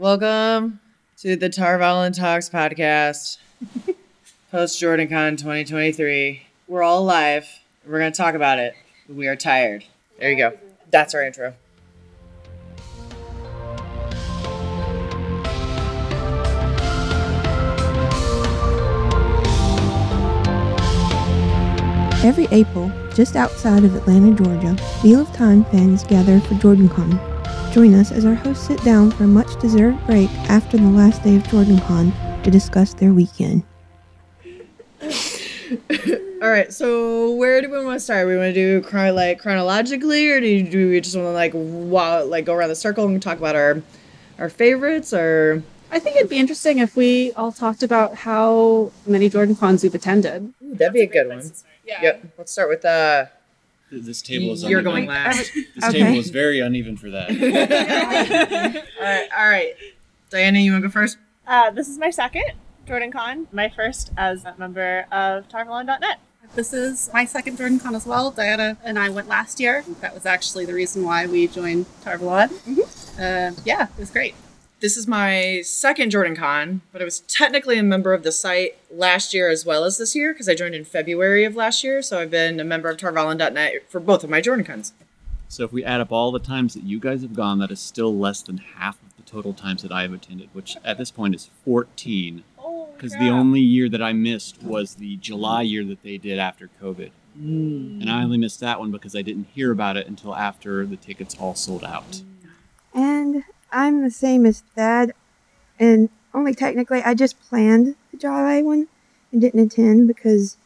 Welcome to the Tarvalon Talks podcast, post Jordan Con 2023. We're all alive. We're going to talk about it. We are tired. There you go. That's our intro. Every April, just outside of Atlanta, Georgia, Wheel of Time fans gather for JordanCon. Join us as our hosts sit down for a much deserved break after the last day of JordanCon to discuss their weekend. All right, so where do we want to start? We want to do chron- like chronologically, or do, you, do we just want to like wow, like go around the circle and talk about our our favorites, or I think it'd be interesting if we all talked about how many Jordan cons we've attended. Ooh, that'd be a good one. Yeah. Yep. Let's start with uh. This table is You're uneven. going last. This Okay. table is very uneven for that. all right, all right. Dianna, you want to go first? Uh, this is my second Jordan Con, my first as a member of Tarvalon.net. This is my second Jordan Con as well. Dianna and I went last year. That was actually the reason why we joined Tarvalon. Uh, yeah, it was great. This is my second Jordan Con, but I was technically a member of the site last year as well as this year because I joined in February of last year. So I've been a member of Tarvalon.net for both of my Jordan Cons. so if we add up all the times that you guys have gone, that is still less than half of the total times that I have attended, which at this point is 14. Oh, Because the only year that I missed was the July year that they did after COVID. Mm. And I only missed that one because I didn't hear about it until after the tickets all sold out. And I'm the same as Thad, and only technically I just planned the July one and didn't attend because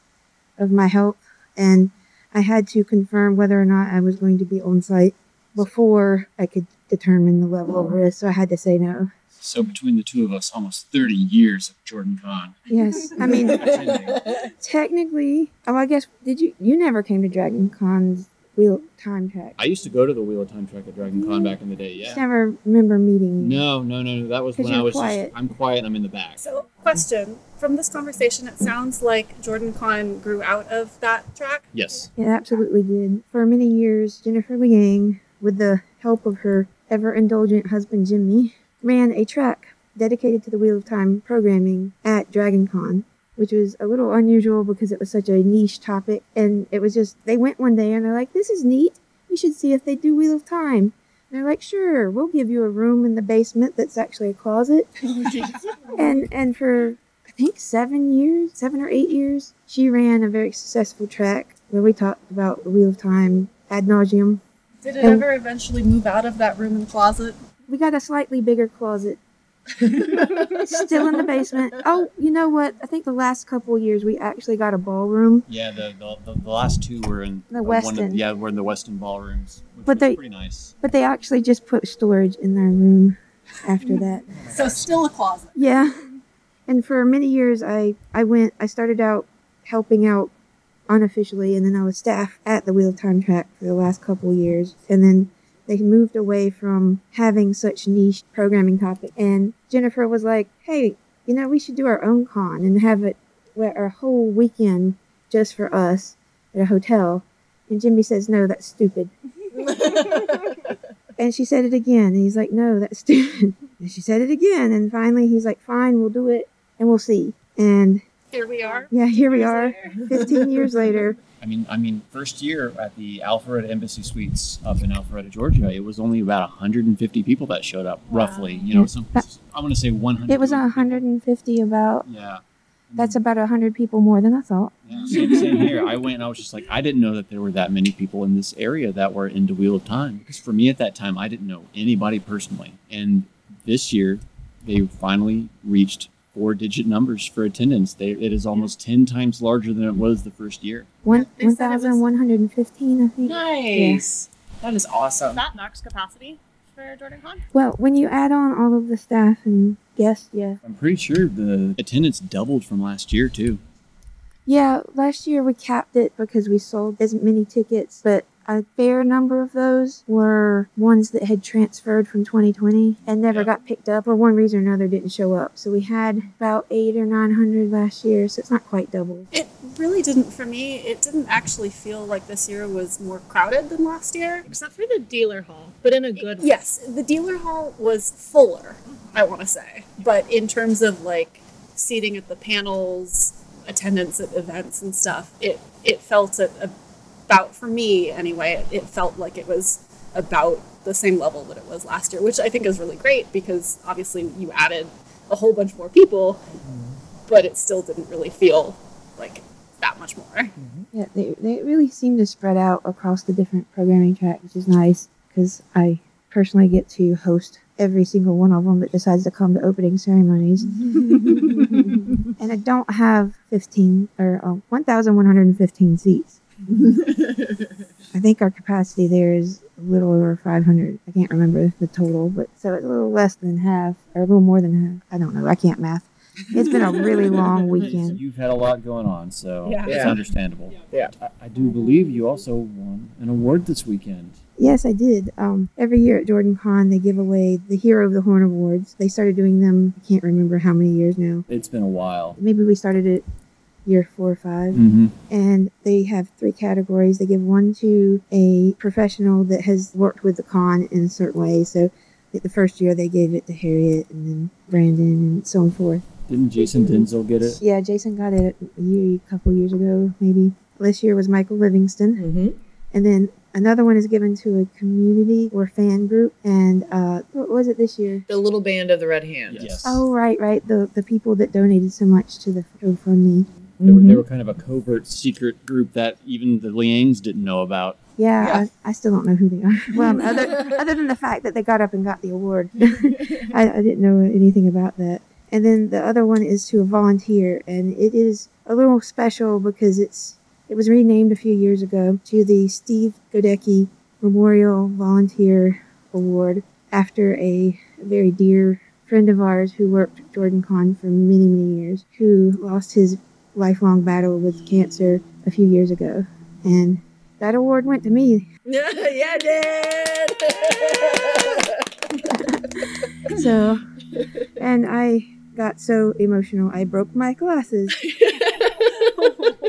of my health, and I had to confirm whether or not I was going to be on site before I could determine the level of risk, so I had to say no. So between the two of us, almost 30 years of Jordan Con. Yes, I mean technically. Oh, I guess did you? You never came to Dragon Con's wheel of time track. I used to go to the Wheel of Time track at Dragon Con back in the day, Just yeah. never remember meeting you. No, no, no, that was 'Cause when I you're was quiet. just, I'm quiet and I'm in the back. So, question from this conversation, it sounds like Jordan Con grew out of that track. Yes. It absolutely did. For many years, Jennifer Liang, with the help of her ever indulgent husband Jimmy, ran a track dedicated to the Wheel of Time programming at DragonCon, which was a little unusual because it was such a niche topic. And it was just, they went one day and they're like, this is neat. We should see if they do Wheel of Time. And they're like, sure, we'll give you a room in the basement that's actually a closet. Oh, and and for I think seven years, seven or eight years, she ran a very successful track where we talked about the Wheel of Time ad nauseum. Did it And- ever eventually move out of that room and closet? We got a slightly bigger closet. Still in the basement. Oh, you know what? I think the last couple of years we actually got a ballroom. Yeah, the, the, the, the last two were in The uh, one of- Westin. yeah, we're in the Westin ballrooms, which But was they- pretty nice. But they actually just put storage in their room after that. So, still a closet. Yeah. And for many years I I went I started out helping out unofficially and then I was staff at the Wheel of Time track for the last couple of years and then they moved away from having such niche programming topic and Jennifer was like, "Hey, you know, we should do our own con and have it where our whole weekend just for us at a hotel." And Jimmy says, "No, that's stupid." and she said it again and he's like, "No, that's stupid." And she said it again, and finally he's like, "Fine, we'll do it, and we'll see." And Here we are. yeah, here we are, 15 years later. I mean, I mean, first year at the Alpharetta Embassy Suites up in Alpharetta, Georgia, it was only about 150 people that showed up, roughly. You know, some I want to say 100. It was people. 150 about. Yeah. That's about 100 people more than I thought. Yeah, same, same here. I went and I was just like, I didn't know that there were that many people in this area that were into Wheel of Time. Because for me at that time, I didn't know anybody personally. And this year, they finally reached four digit numbers for attendance. They, it is almost 10 times larger than it was the first year. One They said it was- 1,115, I think. Nice. That is awesome. That max capacity for Jordan Con. Well, when you add on all of the staff and guests, yeah. I'm pretty sure the attendance doubled from last year, too. Yeah, last year we capped it because we sold as many tickets, but a fair number of those were ones that had transferred from 2020 and never Yeah. got picked up, or one reason or another didn't show up. So we had about eight or 900 last year, so it's not quite double. It really didn't for me. It didn't actually feel like this year was more crowded than last year. Except for the dealer hall, but in a good way. Yes, the dealer hall was fuller, I want to say. But in terms of like seating at the panels, attendance at events and stuff, it it felt at about for me anyway, it felt like it was about the same level that it was last year, which I think is really great because obviously you added a whole bunch more people, but it still didn't really feel like that much more. Yeah, they, they really seem to spread out across the different programming tracks, which is nice because I personally get to host every single one of them that decides to come to opening ceremonies. and I don't have 15 or uh, 1,115 seats. I think our capacity there is a little over 500. I can't remember the total, but so it's a little less than half or a little more than half. I don't know. I can't math. It's been a really long weekend. You've had a lot going on, so Yeah. it's Yeah. understandable. Yeah. I, I do believe you also won an award this weekend. Yes, I did. Um, every year at Jordan Con, they give away the Hero of the Horn Awards. They started doing them, I can't remember how many years now. It's been a while. Maybe we started it year four or 5 Mm-hmm. And they have three categories. They give one to a professional that has worked with the con in a certain way. So the first year they gave it to Harriet and then Brandon and so on and forth. Didn't Jason Denzel get it? Yeah, Jason got it a year, a couple years ago, maybe. This year was Michael Livingston. Mm-hmm. And then another one is given to a community or fan group. And uh, what was it this year? The little band of the Red Hand. Yes. Oh, right, right. The the people that donated so much to the GoFundMe. They were, Mm-hmm. they were kind of a covert secret group that even the Liangs didn't know about. Yeah, Yeah. I, I still don't know who they are. Well, other other than the fact that they got up and got the award, I, I didn't know anything about that. And then the other one is to a volunteer, and it is a little special because it's it was renamed a few years ago to the Steve Godecki Memorial Volunteer Award after a very dear friend of ours who worked at Jordan Con for many many years, who lost his lifelong battle with cancer a few years ago, and that award went to me. Yeah, yeah, did. So, and I got so emotional, I broke my glasses.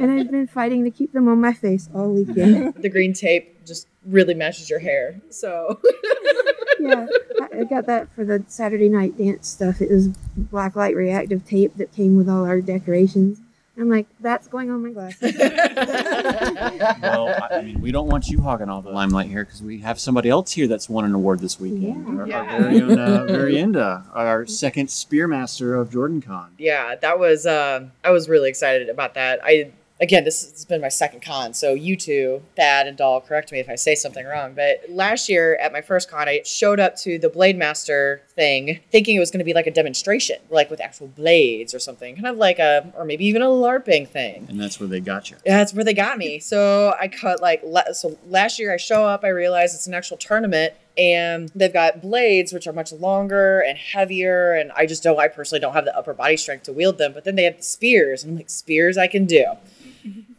and I've been fighting to keep them on my face all weekend. the green tape just really matches your hair. So yeah, I, I got that for the Saturday night dance stuff. It was black light reactive tape that came with all our decorations. I'm like, that's going on my glasses. Well, I, I mean, we don't want you hogging all the limelight here because we have somebody else here that's won an award this weekend. Yeah. Our, Yeah. our very own uh, Veriendha, our second Spearmaster of Jordan Con. yeah, that was uh, I was really excited about that. I again, this has been my second con, so you two, Thad and Doll, correct me if I say something wrong. But last year at my first con, I showed up to the Blade Master thing, thinking it was going to be like a demonstration, like with actual blades or something, kind of like a, or maybe even a LARPing thing. And that's where they got you. That's where they got me. So I cut like so last year I show up, I realize it's an actual tournament and they've got blades which are much longer and heavier and I just don't I personally don't have the upper body strength to wield them. But then they have the spears and I'm like spears I can do.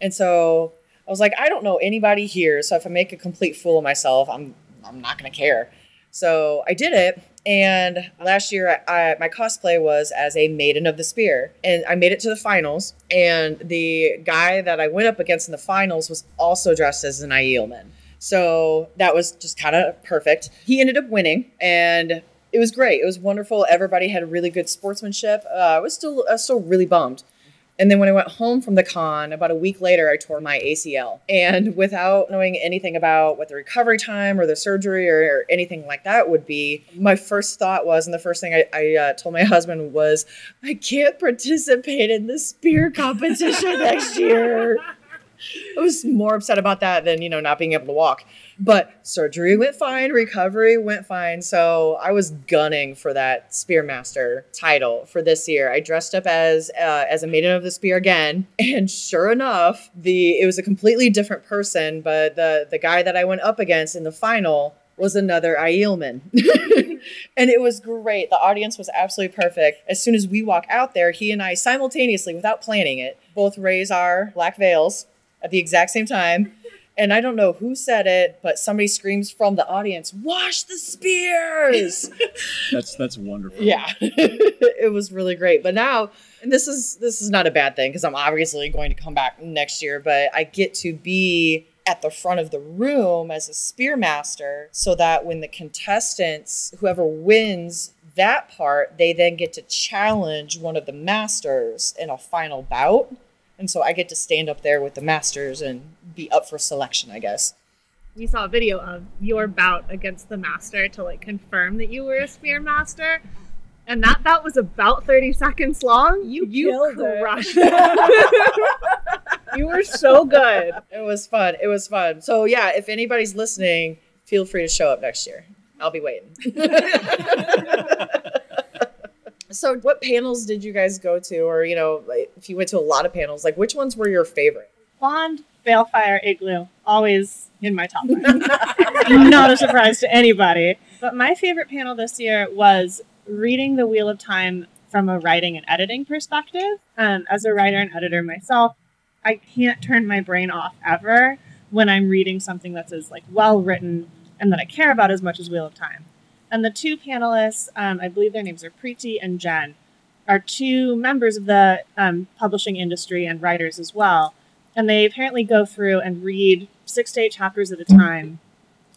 And so I was like I don't know anybody here, so if I make a complete fool of myself, I'm I'm not going to care. So I did it. And last year, I, I, my cosplay was as a Maiden of the Spear. And I made it to the finals. And the guy that I went up against in the finals was also dressed as an Aielman. So that was just kind of perfect. He ended up winning. And it was great. It was wonderful. Everybody had really good sportsmanship. Uh, I was still, I was still really bummed. And then when I went home from the con, about a week later, I tore my ACL. And without knowing anything about what the recovery time or the surgery or, or anything like that would be, my first thought was, and the first thing I, I uh, told my husband was, I can't participate in the spear competition next year. I was more upset about that than, you know, not being able to walk. But surgery went fine, recovery went fine. So I was gunning for that Spearmaster title for this year. I dressed up as uh, as a Maiden of the Spear again, and sure enough, the it was a completely different person. But the the guy that I went up against in the final was another Aielman. and it was great. The audience was absolutely perfect. As soon as we walk out there, he and I simultaneously, without planning it, both raise our black veils at the exact same time. And I don't know who said it, but somebody screams from the audience, "Wash the spears!" That's that's wonderful. yeah, it was really great. But now, and this is this is not a bad thing because I'm obviously going to come back next year. But I get to be at the front of the room as a spear master, so that when the contestants, whoever wins that part, they then get to challenge one of the masters in a final bout. And so I get to stand up there with the masters and be up for selection, I guess. We saw a video of your bout against the master to like confirm that you were a spear master. And that bout was about 30 seconds long. You, killed it. crushed it. you were so good. It was fun. It was fun. So yeah, if anybody's listening, feel free to show up next year. I'll be waiting. so what panels did you guys go to or you know, like, if you went to a lot of panels, like which ones were your favorite? Bond, Balefire, Igloo, always in my top five. Not a surprise to anybody. But my favorite panel this year was reading The Wheel of Time from a writing and editing perspective. Um, as a writer and editor myself, I can't turn my brain off ever when I'm reading something that's as like well written and that I care about as much as Wheel of Time. And the two panelists, um, I believe their names are Preeti and Jen, are two members of the um, publishing industry and writers as well. And they apparently go through and read six to eight chapters at a time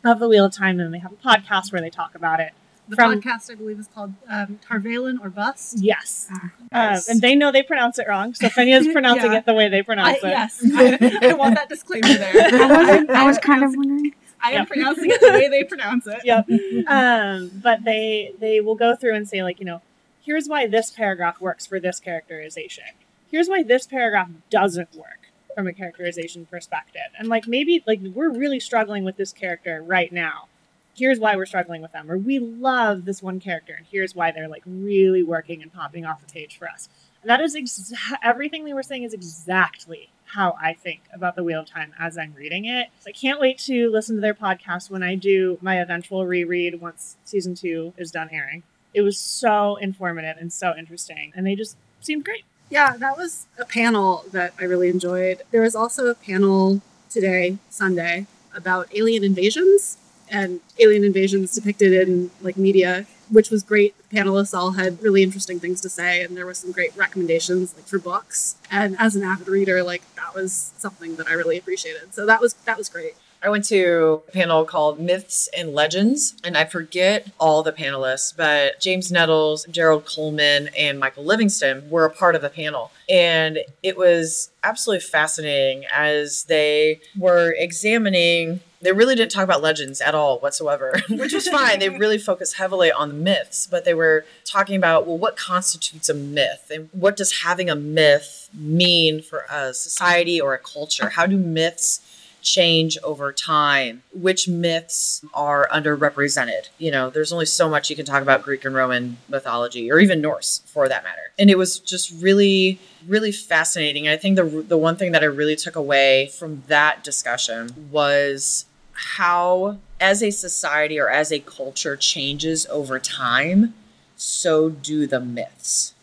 of the Wheel of Time, and they have a podcast where they talk about it. The From- podcast, I believe, is called um, Tarvalin or Bust. Yes, Nice. um, and they know they pronounce it wrong. So Fenya's pronouncing Yeah. it the way they I, pronounce it. yes, I, I want that disclaimer there. I was, I was kind of wondering. I am Yep. pronouncing it the way they pronounce it. Yep. Um, but they they will go through and say like you know, here's why this paragraph works for this characterization. Here's why this paragraph doesn't work from a characterization perspective. And like maybe like we're really struggling with this character right now. Here's why we're struggling with them. Or we love this one character and here's why they're like really working and popping off the page for us. And that is exa- everything they were saying is exactly how I think about the Wheel of Time as I'm reading it. I can't wait to listen to their podcast when I do my eventual reread once season two is done airing. It was so informative and so interesting, and they just seemed great. Yeah, that was a panel that I really enjoyed. There was also a panel today, Sunday, about alien invasions and alien invasions depicted in like media, which was great. The panelists all had really interesting things to say, and there were some great recommendations like for books. And as an avid reader, like that was something that I really appreciated. So that was that was great. I went to a panel called Myths and Legends, and I forget all the panelists, but James Nettles, Gerald Coleman, and Michael Livingston were a part of the panel. And it was absolutely fascinating as they were examining. They really didn't talk about legends at all whatsoever, which was fine. They really focused heavily on the myths, but they were talking about, well, what constitutes a myth? And what does having a myth mean for a society or a culture? How do myths change over time which myths are underrepresented you know there's only so much you can talk about greek and roman mythology or even norse for that matter and it was just really really fascinating i think the the one thing that i really took away from that discussion was how as a society or as a culture changes over time so do the myths.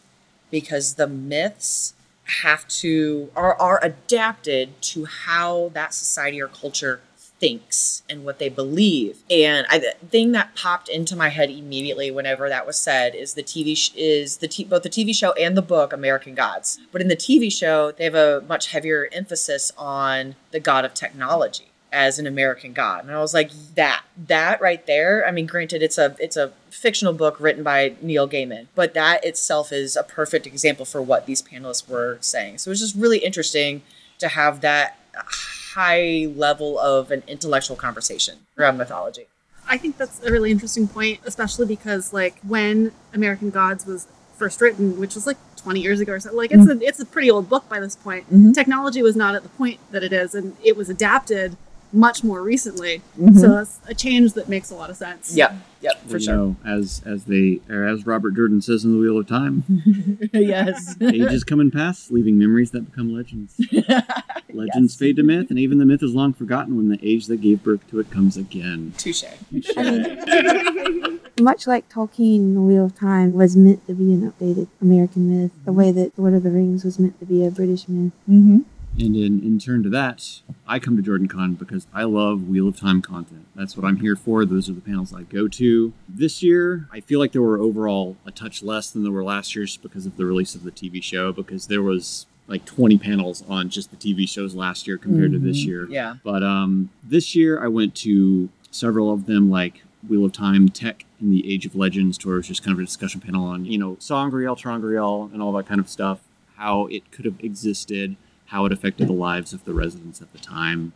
Because the myths have to are, are adapted to how that society or culture thinks and what they believe. And I, the thing that popped into my head immediately whenever that was said is the tv sh- is the t- both the tv show and the book american gods. But in the tv show they have a much heavier emphasis on the god of technology as an American God. And I was like, that, that right there. I mean, granted, it's a it's a fictional book written by Neil Gaiman, but that itself is a perfect example for what these panelists were saying. So it was just really interesting to have that high level of an intellectual conversation around mythology. I think that's a really interesting point, especially because like when American Gods was first written, which was like 20 years ago or so, like it's a it's a pretty old book by this point. Mhm. Technology was not at the point that it is, and it was adapted much more recently. Mhm. So that's a change that makes a lot of sense. Yeah, yeah, for Well, sure. know, as as they or as Robert Jordan says in the Wheel of Time, yes. ages come and pass, leaving memories that become legends. Legends fade to myth, and even the myth is long forgotten when the age that gave birth to it comes again. Touche. Much like Tolkien, The Wheel of Time was meant to be an updated American myth, the way that Lord of the Rings was meant to be a British myth. Mm-hmm. And in, in turn to that, I come to Jordan Con because I love Wheel of Time content. That's what I'm here for. Those are the panels I go to. This year, I feel like there were overall a touch less than there were last year just because of the release of the TV show, because there was like 20 panels on just the TV shows last year compared to this Mhm. year. Yeah. But um, this year I went to several of them, like Wheel of Time, Tech in the Age of Legends, tour was just kind of a discussion panel on, you know, sa'angreal, ter'angreal, and all that kind of stuff, how it could have existed, how it affected the lives of the residents at the time.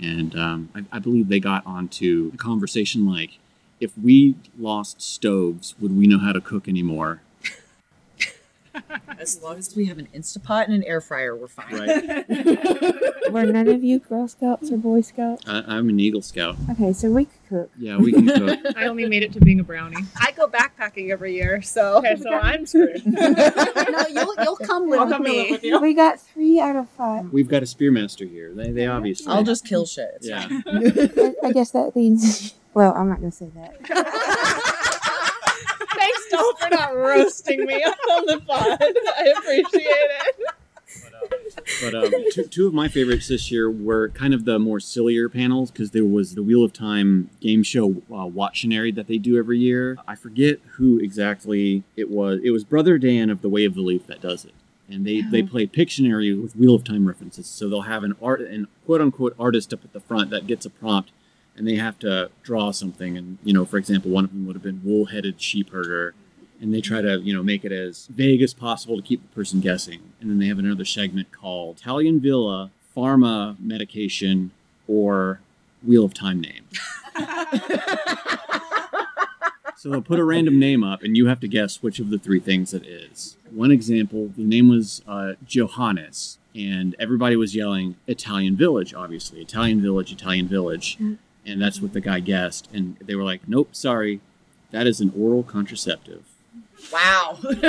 And um, I, I believe they got onto a conversation like, if we lost stoves, would we know how to cook anymore? As long as we have an Instapot and an air fryer, we're fine. Right. Were none of you Girl Scouts or Boy Scouts? I, I'm an Eagle Scout. Okay, so we could cook. Yeah, we can cook. I only made it to being a brownie. I go backpacking every year, so Okay, so I'm screwed. no, you'll you'll come live I'll with come me. live with you. We got three out of five. We've got a spearmaster here. They, they obviously. I'll just kill shit. Yeah. I, I guess that leads. Well, I'm not gonna say that. Doll, for not roasting me on the pod. I appreciate it. But um, two, two of my favorites this year were kind of the more sillier panels because there was the Wheel of Time game show uh, Watchionary that they do every year. I forget who exactly it was. It was Brother Dan of the Way of the Leaf that does it. And they, they play Pictionary with Wheel of Time references. So they'll have an art an quote unquote artist up at the front that gets a prompt and they have to draw something. And, you know, for example, one of them would have been wool headed sheep herder and they try to you know make it as vague as possible to keep the person guessing. And then they have another segment called italian villa pharma medication or wheel of time name. So they'll put a random name up and you have to guess which of the three things it is. One example the name was uh, johannes and everybody was yelling italian village obviously. Italian village italian village. And that's what the guy guessed. And they were like nope sorry. That is an oral contraceptive Wow. that,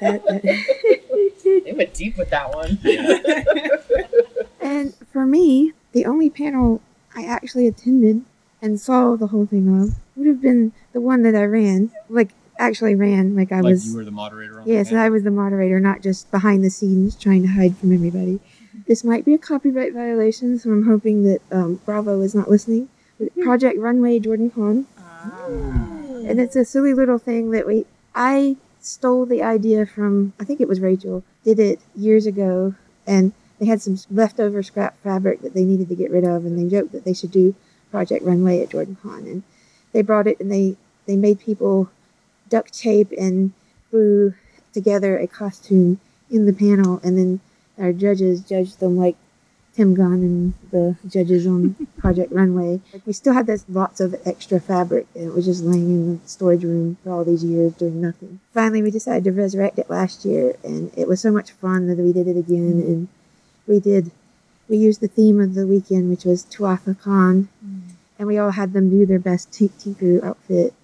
that. they went deep with that one. And for me, the only panel I actually attended and saw the whole thing of would have been the one that I ran. Like actually ran. Like I like was. you were the moderator on Yes, that I was the moderator, not just behind the scenes trying to hide from everybody. This might be a copyright violation, so I'm hoping that um, Bravo is not listening. Project Runway Jordan Con. And it's a silly little thing that we. I stole the idea from, I think it was Rachel, did it years ago, and they had some leftover scrap fabric that they needed to get rid of, and they joked that they should do Project Runway at Jordan Con. And they brought it and they, they made people duct tape and glue together a costume in the panel, and then our judges judged them like Tim Gunn and the judges on Project Runway. Like we still had this lots of extra fabric, and it was just laying in the storage room for all these years doing nothing. Finally, we decided to resurrect it last year, and it was so much fun that we did it again. Mm-hmm. And we did, we used the theme of the weekend, which was Tuatha'an, mm-hmm. and we all had them do their best Tink Tinker outfit.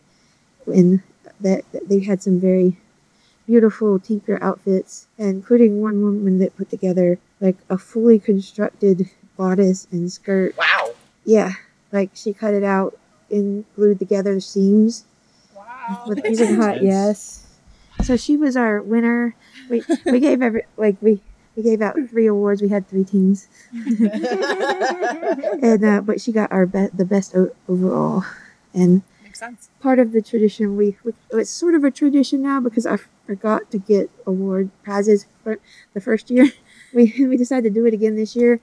And that, that they had some very beautiful tinker outfits, including one woman that put together like a fully constructed bodice and skirt. Wow. Yeah, like she cut it out and glued together the seams Wow. with using hot. Yes. So she was our winner. We we gave every like we we gave out three awards. We had three teams, and uh, but she got our be- the best o- overall. And Makes sense. part of the tradition we, we it's sort of a tradition now because I forgot to get award prizes for the first year. We we decided to do it again this year,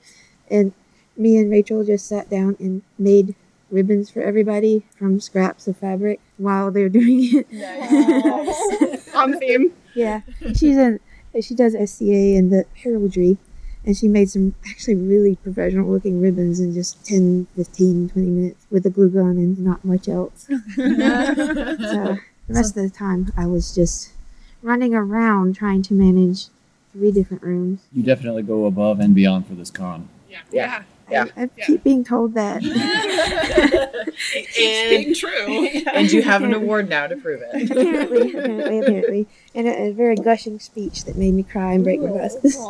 and me and Rachel just sat down and made ribbons for everybody from scraps of fabric while they were doing it. On theme. yeah, she's in she does SCA and the heraldry. And she made some actually really professional looking ribbons in just 10, 15, 20 minutes with a glue gun and not much else. So the rest of the time, I was just running around trying to manage three different rooms. You definitely go above and beyond for this con. Yeah. Yeah. Yeah. I, I Yeah. keep being told that. It's being and, true. and you have an award now to prove it. apparently, apparently, apparently, and a, a very gushing speech that made me cry and break my glasses.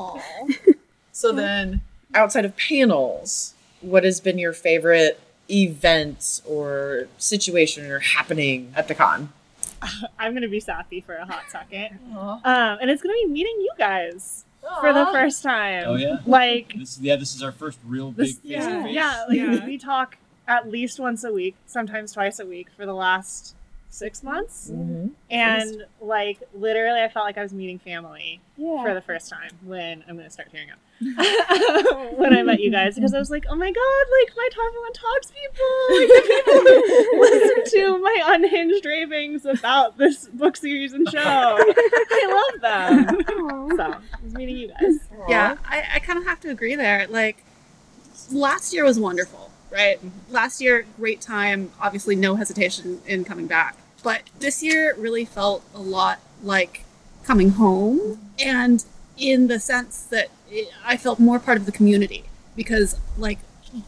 So then, outside of panels, what has been your favorite event or situation or happening at the con? I'm gonna be sappy for a hot second. Um, and it's gonna be meeting you guys for the first time. Oh yeah. Like This yeah, this is our first real big face yeah, yeah, like Yeah. we talk at least once a week, sometimes twice a week for the last six months. Mhm. And like literally I felt like I was meeting family Yeah. for the first time when I'm gonna start tearing up. when I met you guys because I was like, oh my god, like my top one talks people, like the people who listen to my unhinged ravings about this book series and show. I love them. Aw. So I was meeting you guys. Yeah, I, I kind of have to agree there. Like, last year was wonderful, right? Last year, great time. Obviously, no hesitation in coming back. But this year really felt a lot like coming home, and in the sense that it, I felt more part of the community because, like,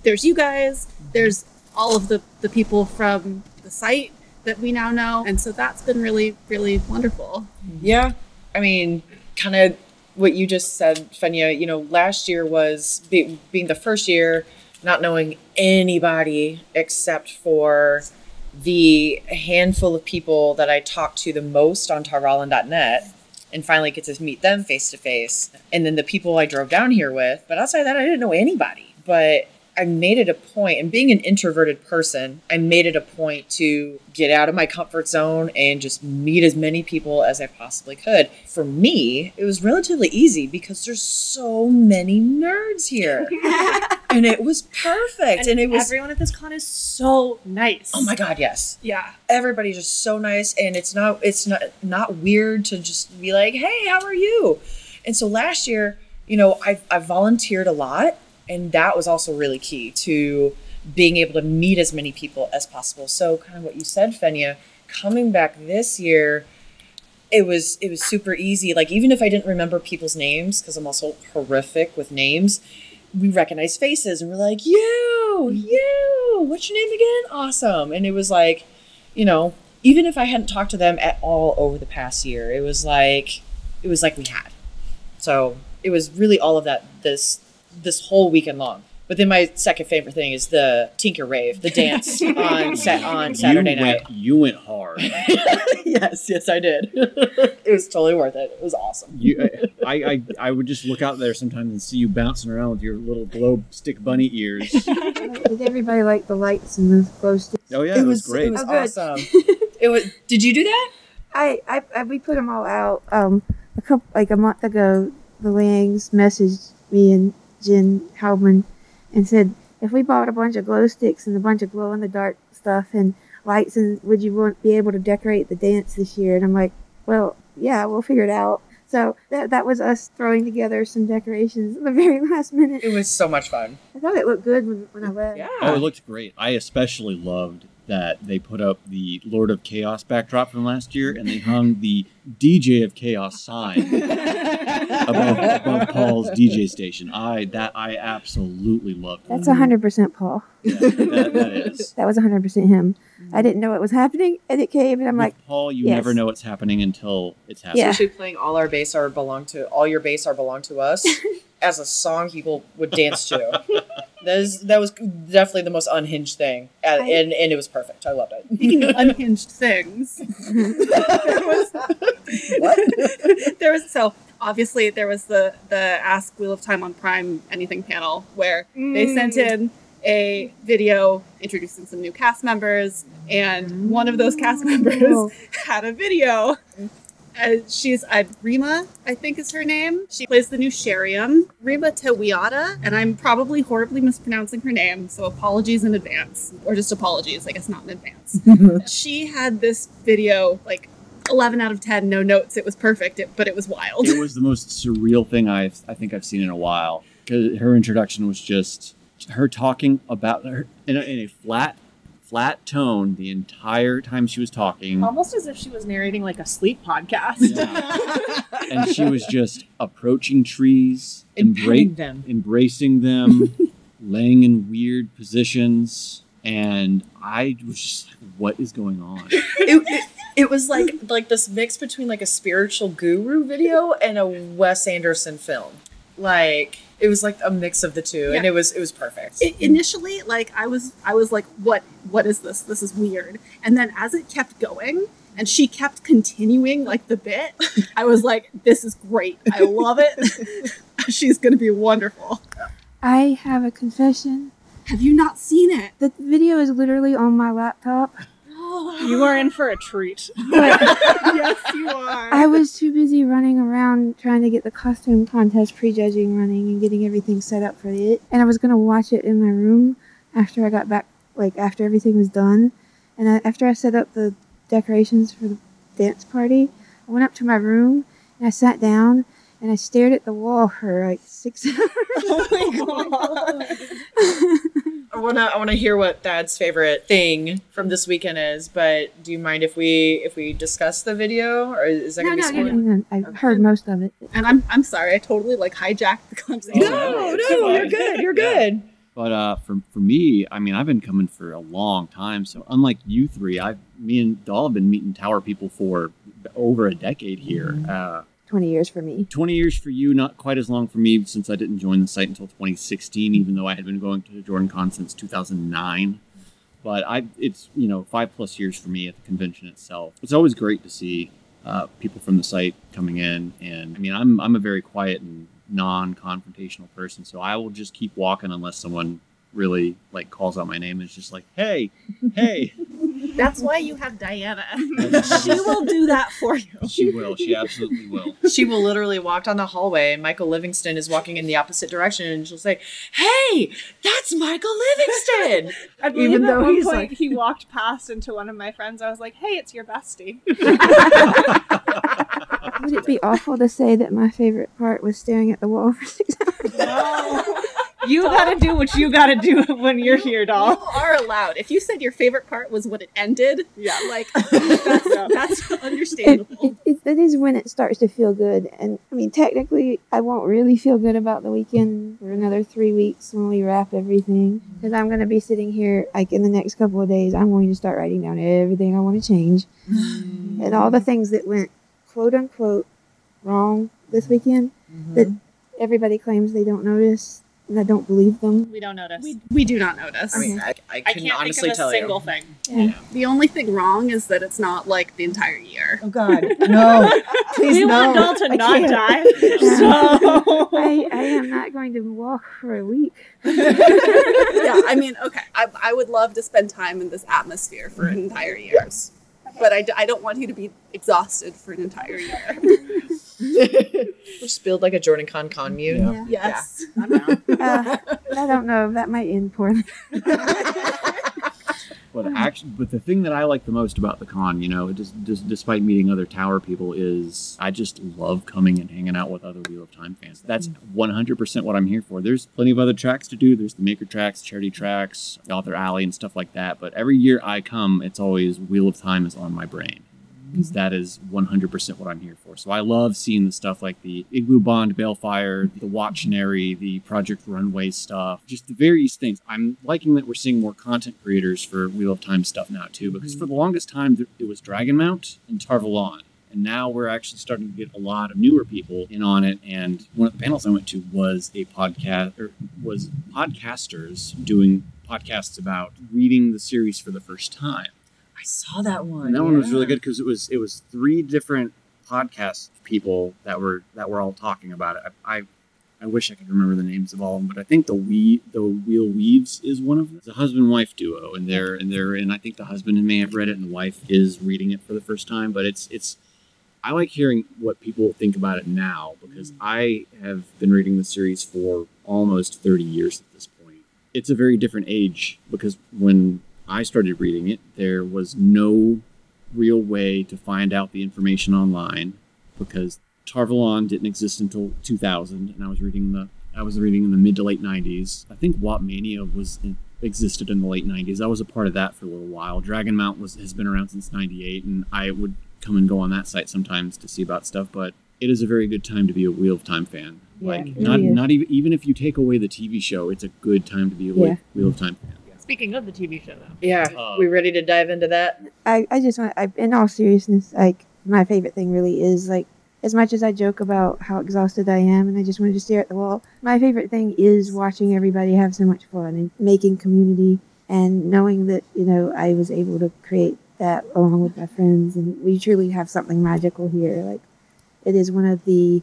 there's you guys, there's all of the, the people from the site that we now know, and so that's been really, really wonderful. Yeah. I mean, kind of what you just said, Fenya, you know, last year was be, being the first year, not knowing anybody except for the handful of people that I talked to the most on Tarvalon.net and finally get to meet them face to face. And then the people I drove down here with. But outside that, I didn't know anybody. But I made it a point, and being an introverted person, I made it a point to get out of my comfort zone and just meet as many people as I possibly could. For me, it was relatively easy because there's so many nerds here. and it was perfect. And, it was, everyone at this con is so nice. oh my God, yes. Yeah. Everybody's just so nice. And it's not, it's not, not weird to just be like, hey, how are you? And so last year, you know, I, I volunteered a lot. And that was also really key to being able to meet as many people as possible. So kind of what you said, Fenya, coming back this year, it was it was super easy. Like even if I didn't remember people's names, because I'm also horrific with names, we recognize faces and we're like, you, you, what's your name again? Awesome. And it was like, you know, even if I hadn't talked to them at all over the past year, it was like it was like we had. So it was really all of that this this whole weekend long. But then my second favorite thing is the Tinker Rave, the dance on set on Saturday you night. Went, you went hard. yes, yes, I did. it was totally worth it. It was awesome. You, I, I, I would just look out there sometimes and see you bouncing around with your little globe stick bunny ears. Did everybody like the lights and the glow sticks? Oh yeah, it, was, great. It was Oh, awesome. it was. Did you do that? I, I, I we put them all out um a couple like a month ago. The Liangs messaged me and Jen Halman and said if we bought a bunch of glow sticks and a bunch of glow in the dark stuff and lights and would you want be able to decorate the dance this year? And I'm like, well, yeah, we'll figure it out. So that that was us throwing together some decorations at the very last minute. It was so much fun. I thought it looked good when, when I left. Yeah. Oh, it looked great. I especially loved that they put up the Lord of Chaos backdrop from last year, and they hung the DJ of Chaos sign above, above Paul's DJ station. I that I absolutely loved. That's hundred percent Paul. Yeah, that, that is. That was hundred percent him. I didn't know what was happening, and it came, and I'm With like, Paul, you yes. never know what's happening until it's happening. Yeah. Especially playing all our bass are belong to all your bass are belong to us as a song people would dance to. That is that was definitely the most unhinged thing, and I- and, and it was perfect. I loved it. Speaking of unhinged things, there was there was so obviously there was the the Ask Wheel of Time on Prime Anything panel where they sent mm. in a video introducing some new cast members, and one of those cast members Oh. had a video. Uh, she's uh, Rima, I think is her name. She plays the new Sheriam, Rima Te Wiata, and I'm probably horribly mispronouncing her name, so apologies in advance, or just apologies, I guess not in advance. she had this video like 11 out of 10, no notes. It was perfect, it, but it was wild. it was the most surreal thing I I think I've seen in a while. Because her introduction was just her talking about her in a, in a flat flat tone the entire time she was talking, Almost as if she was narrating like a sleep podcast. Yeah. and she was just approaching trees, embra- them. embracing them, laying in weird positions, and I was just like, "What is going on?" it, it, it was like like this mix between like a spiritual guru video and a Wes Anderson film. Like it was like a mix of the two, and it was it was perfect. I- initially like i was i was like what what is this this is weird and then as it kept going and she kept continuing like the bit. I was like, this is great. I love it. She's going to be wonderful. I have a confession. Have you not seen it? The video is literally on my laptop, Oh. You are in for a treat. but yes, you are. I was too busy running around trying to get the costume contest prejudging running and getting everything set up for it. And I was gonna watch it in my room after I got back, like after everything was done. And I, after I set up the decorations for the dance party, I went up to my room and I sat down and I stared at the wall for like six hours. Oh my god. I wanna I wanna hear what Thad's favorite thing from this weekend is, but do you mind if we if we discuss the video or is that no, gonna no, be no, spoiled? no, no. I heard most of it. and I'm I'm sorry. I totally like hijacked the conversation. No, no, you're good. You're good. But uh, for for me, I mean, I've been coming for a long time. So unlike you three, I, me and Doll have been meeting Tower people for over a decade here. Uh, 20 years for me. 20 years for you, not quite as long for me since I didn't join the site until 2016, even though I had been going to the Jordan Con since 2009. But I, it's you know five plus years for me at the convention itself. It's always great to see uh, people from the site coming in, and I mean I'm I'm a very quiet and non-confrontational person, so I will just keep walking unless someone really like calls out my name and it's just like hey hey That's why you have Dianna. she will do that for you. she will she absolutely will She will literally walk down the hallway and Michael Livingston is walking in the opposite direction and she'll say, Hey, that's Michael Livingston. I believe Even at though one he's point like- he walked past into one of my friends. I was like, "Hey, it's your bestie." Would it be awful to say that my favorite part was staring at the wall for six hours? No. You gotta do what you gotta do when you're here, doll. You doll. are allowed. If you said your favorite part was when it ended, Yeah. like that's, Yeah. that's It, understandable. it, it, that is when it starts to feel good. And I mean, technically, I won't really feel good about the weekend for another three weeks when we wrap everything. Because I'm going to be sitting here, like in the next couple of days, I'm going to start writing down everything I want to change mm-hmm. and all the things that went quote unquote wrong this weekend that mm-hmm. everybody claims they don't notice. And I don't believe them. We don't notice. We, we do not notice. I mean, I, I I can can't honestly think of a tell single you. thing. Yeah. the only thing wrong is that it's not like the entire year. Oh God, no! Please we no! want Doll to I not can't. die. So I, I am not going to walk for a week. yeah, I mean, okay. I, I would love to spend time in this atmosphere for an entire year. But I, I don't want you to be exhausted for an entire year. we'll just build like a Jordan Con commune. Yeah. Yes. I'm down. Uh, I don't know. That might end poorly. But hmm. actually, but the thing that I like the most about the con, you know, just, just despite meeting other tower people, is I just love coming and hanging out with other Wheel of Time fans. That's hmm. 100% what I'm here for. There's plenty of other tracks to do. There's the Maker tracks, Charity tracks, Author Alley, and stuff like that. But every year I come, it's always Wheel of Time is on my brain. Because mm-hmm. that is 100% what I'm here for. So I love seeing the stuff like the Igloo Bond Balefire, mm-hmm. the Watchnary, the Project Runway stuff, just the various things. I'm liking that we're seeing more content creators for Wheel of Time stuff now, too, because mm-hmm. for the longest time it was Dragonmount and Tarvalon. And now we're actually starting to get a lot of newer people in on it. And one of the panels I went to was a podcast, or was podcasters doing podcasts about reading the series for the first time. Saw that one. And that one was really good because it was it was three different podcast people that were that were all talking about it. I, I I wish I could remember the names of all of them, but I think the we the Wheel Weaves is one of them. It's a husband wife duo, and they're and they're and I think the husband may have read it, and the wife is reading it for the first time. But it's it's I like hearing what people think about it now because mm. I have been reading the series for almost 30 years at this point. It's a very different age because when I started reading it, there was no real way to find out the information online because Tarvalon didn't exist until 2000, and I was reading the I was reading in the mid to late 90s. I think Wotmania was in, existed in the late 90s. I was a part of that for a little while. Dragonmount was has been around since 98, and I would come and go on that site sometimes to see about stuff. But it is a very good time to be a Wheel of Time fan. Yeah, like not is. not even even if you take away the TV show, it's a good time to be a Yeah. Wheel of Time fan. Speaking of the TV show, though, Yeah, Uh, we ready to dive into that? I, I just want, I, in all seriousness, like, my favorite thing really is, like, as much as I joke about how exhausted I am and I just wanted to stare at the wall, my favorite thing is watching everybody have so much fun and making community and knowing that, you know, I was able to create that along with my friends, and we truly have something magical here. Like, it is one of the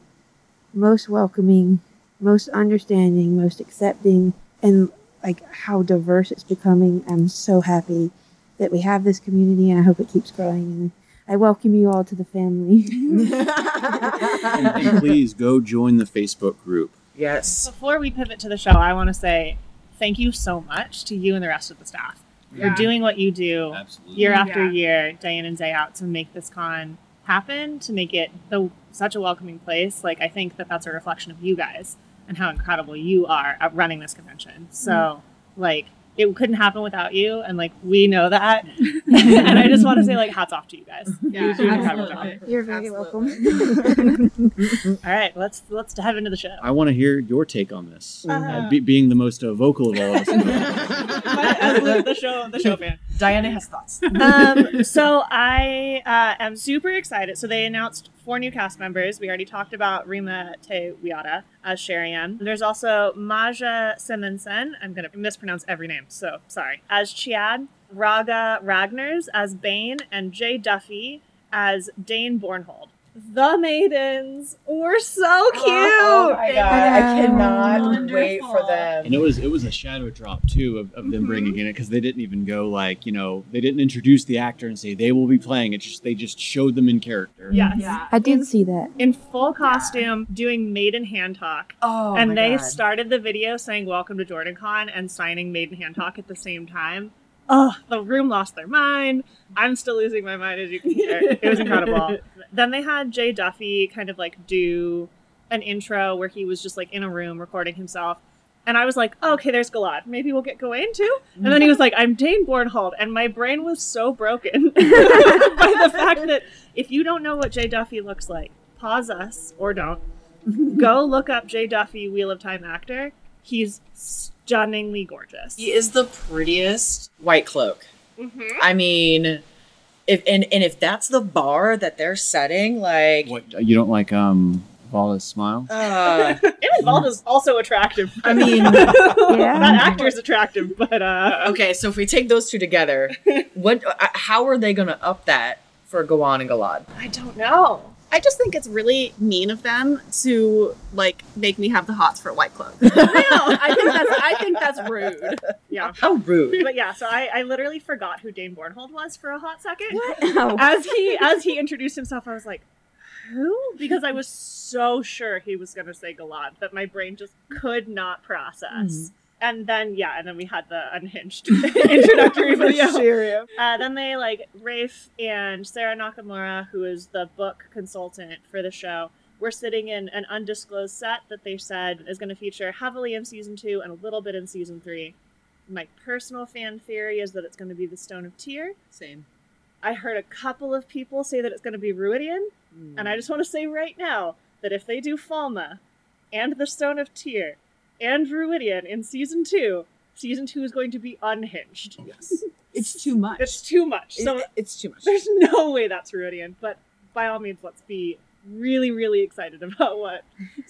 most welcoming, most understanding, most accepting, and like how diverse it's becoming. I'm so happy that we have this community, and I hope it keeps growing. And I welcome you all to the family. And, and please go join the Facebook group. yes. Before we pivot to the show, I want to say thank you so much to you and the rest of the staff Yeah. for doing what you do Absolutely. year after Yeah. year, day in and day out, to make this con happen, to make it the such a welcoming place. Like I think that that's a reflection of you guys and how incredible you are at running this convention. So like it couldn't happen without you, and like we know that. and I just want to say like hats off to you guys. Yeah, you absolutely. You're very Absolutely. welcome. All right, let's let's dive into the show. I want to hear your take on this. Uh, Uh, be, being the most uh, vocal of all of us. The- the show the show fan. Dianna has thoughts. um, so I uh, am super excited. So they announced four new cast members. We already talked about Rima Te Wiata as Sheriam. There's also Maja Simonsen. I'm going to mispronounce every name, so sorry. As Chiad, Ragga Ragnars as Bane, and Jay Duffy as Dain Bornhald. The maidens were so cute. Oh my god, I cannot Wonderful. wait for them. And it was it was a shadow drop too of, of them mm-hmm. bringing in it because they didn't even go like you know they didn't introduce the actor and say they will be playing it. Just they just showed them in character. Yes. Yeah. I did see that. In full costume, doing maiden hand talk. Oh and my they God. started the video saying welcome to jordan con and signing maiden hand talk at the same time oh the room lost their mind i'm still losing my mind as you can hear it was incredible then they had jay duffy kind of like do an intro where he was just like in a room recording himself and I was like, oh, okay, there's Galad. Maybe we'll get Gawyn too. And then he was like, I'm Dain Bornhald. And my brain was so broken by the fact that if you don't know what Jay Duffy looks like, pause us or don't go look up Jay Duffy, Wheel of Time actor. He's stunningly gorgeous. He is the prettiest white cloak. Mhm. I mean, if and, and if that's the bar that they're setting, like, What you don't like um Valda's smile? uh, Aaron Valda's also attractive. I mean, that actor is attractive, but uh, okay, so if we take those two together, what? Uh, how are they going to up that for Gawyn and Galad? I don't know. I just think it's really mean of them to like make me have the hots for White Cloak. I know. I think that's I think that's rude. Yeah. How rude! But yeah, so I, I literally forgot who Dain Bornhald was for a hot second. Oh. As he as he introduced himself, I was like, who? Because I was so sure he was gonna say Galad that my brain just could not process. Mm-hmm. And then yeah, and then we had the unhinged introductory video. Uh, then they like Rafe and Sarah Nakamura, who is the book consultant for the show. We're sitting in an undisclosed set that they said is going to feature heavily in season two and a little bit in season three. My personal fan theory is that it's going to be the Stone of Tear. Same. I heard a couple of people say that it's going to be Rhuidean, and I just want to say right now that if they do Falme and the Stone of Tear and Rhuidean in season two, season two is going to be unhinged. yes, It's too much. It's too much. So It- it's too much. there's no way that's Rhuidean, but by all means, let's be really, really excited about what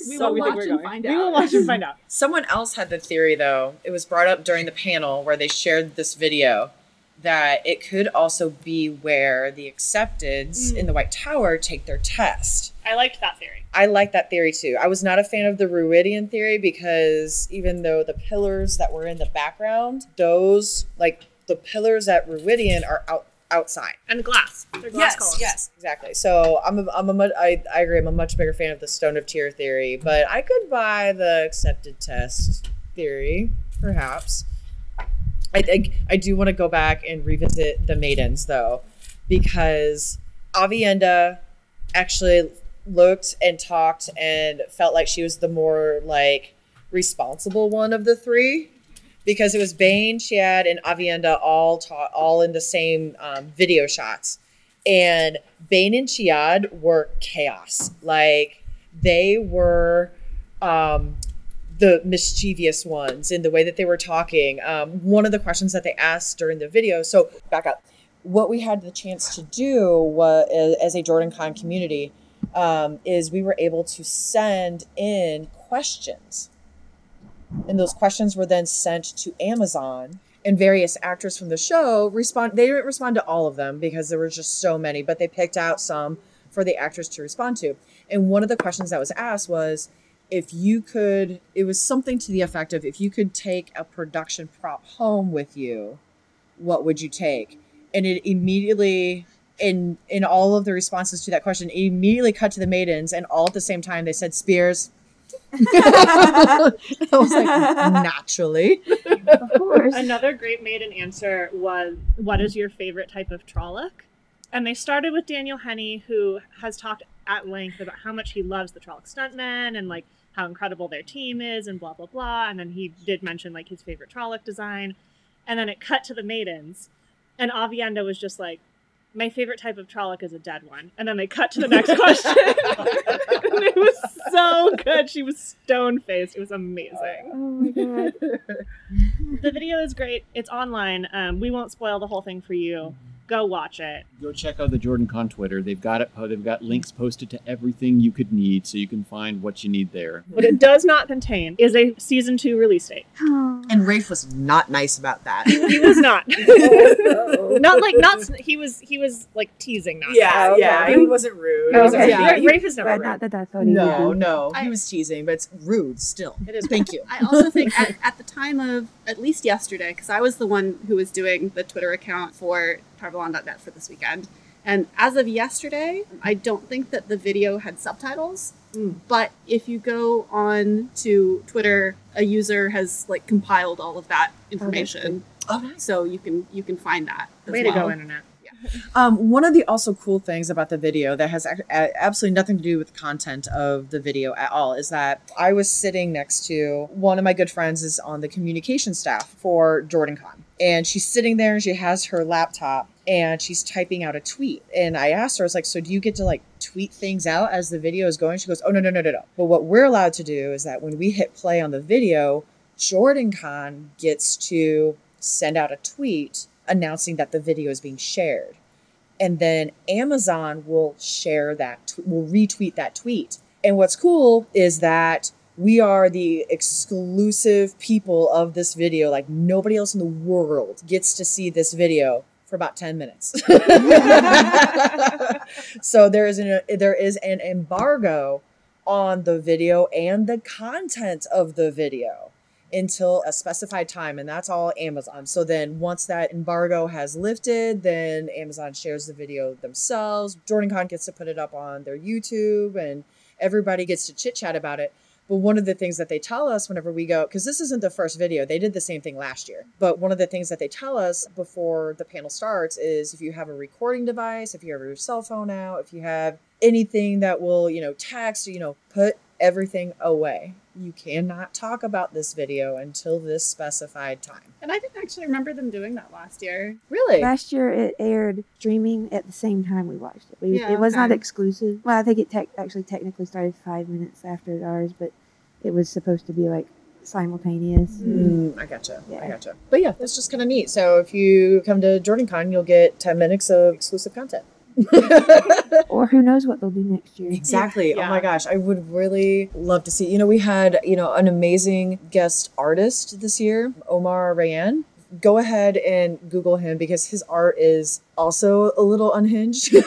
We so will we think watch we're and going. find We will watch and find out. Someone else had the theory, though. It was brought up during the panel where they shared this video that it could also be where the accepteds Mm. in the White Tower take their test. I liked that theory. I like that theory too. I was not a fan of the Rhuidean theory because even though the pillars that were in the background, those like the pillars at Rhuidean are out outside. And glass. They're glass columns. Yes, exactly. So I'm a, I'm a I, I agree. I'm a much bigger fan of the Stone of Tear theory, but I could buy the accepted test theory, perhaps. I think I do want to go back and revisit the maidens though, because Aviendha actually looked and talked and felt like she was the more like responsible one of the three because it was Bane, Chiad, and Aviendha all taught all in the same um, video shots, and Bane and Chiad were chaos. Like they were um, the mischievous ones in the way that they were talking. Um, one of the questions that they asked during the video. So back up. What we had the chance to do was, as a Jordan Con community, um, is we were able to send in questions and those questions were then sent to Amazon and various actors from the show respond. They didn't respond to all of them because there were just so many, but they picked out some for the actors to respond to. And one of the questions that was asked was if you could, it was something to the effect of if you could take a production prop home with you, what would you take? And it immediately, in in all of the responses to that question, it immediately cut to the maidens, and all at the same time they said spears. I was like, naturally. Of course. Another great maiden answer was, "What is your favorite type of Trolloc?" And they started with Daniel Henney, who has talked at length about how much he loves the Trolloc stuntmen and like how incredible their team is and blah blah blah. And then he did mention like his favorite Trolloc design. And then it cut to the maidens, and Aviendha was just like, "My favorite type of Trolloc is a dead one." And then they cut to the next question. and it was so good. She was stone faced. It was amazing. oh my god. The video is great. It's online. Um, we won't spoil the whole thing for you. Go watch it. Go check out the Jordan Con Twitter. They've got it. po- They've got links posted to everything you could need, so you can find what you need there. What it does not contain is a season two release date. Oh. And Rafe was not nice about that. He was not. Oh, not like not. He was. He was like teasing. Not. Yeah, Okay. yeah, he wasn't rude. Okay. He was- Yeah. he- Rafe is never. But rude. not that I thought he no, would. no, he was teasing, but it's rude still. It is. Thank you. I also think at, at the time of at least yesterday, because I was the one who was doing the Twitter account for Tarvalon.net for this weekend. And as of yesterday, I don't think that the video had subtitles. Mm. But if you go on to Twitter, a user has like compiled all of that information, Oh, nice. so you can you can find that. Way to go, internet. Um, one of the also cool things about the video that has a- absolutely nothing to do with the content of the video at all is that I was sitting next to one of my good friends is on the communication staff for Jordan Con. And she's sitting there and she has her laptop and she's typing out a tweet. And I asked her, I was like, so do you get to like tweet things out as the video is going? She goes, oh, no, no, no, no, no. But what we're allowed to do is that when we hit play on the video, Jordan Con gets to send out a tweet announcing that the video is being shared. And then Amazon will share that, will retweet that tweet. And what's cool is that we are the exclusive people of this video. Like nobody else in the world gets to see this video for about 10 minutes. so there is an there is an embargo on the video and the content of the video until a specified time and that's all Amazon. So then once that embargo has lifted, then Amazon shares the video themselves. JordanCon gets to put it up on their YouTube and everybody gets to chit chat about it. But one of the things that they tell us whenever we go, because this isn't the first video, they did the same thing last year. But one of the things that they tell us before the panel starts is if you have a recording device, if you have your cell phone out, if you have anything that will, you know, text, you know, put everything away. You cannot talk about this video until this specified time. And I didn't actually remember them doing that last year. Really? Last year it aired streaming at the same time we watched it. We, Yeah, it was not exclusive. Well, I think it tech actually technically started five minutes after ours, but it was supposed to be like simultaneous. Mm, I gotcha. I gotcha. But yeah, that's just kind of neat. So if you come to JordanCon, you'll get 10 minutes of exclusive content. Or who knows what they'll do next year. Exactly. Oh my gosh, I would really love to see. You know, we had, you know, an amazing guest artist this year, Omar Rayyan. Go ahead and Google him because his art is also a little unhinged.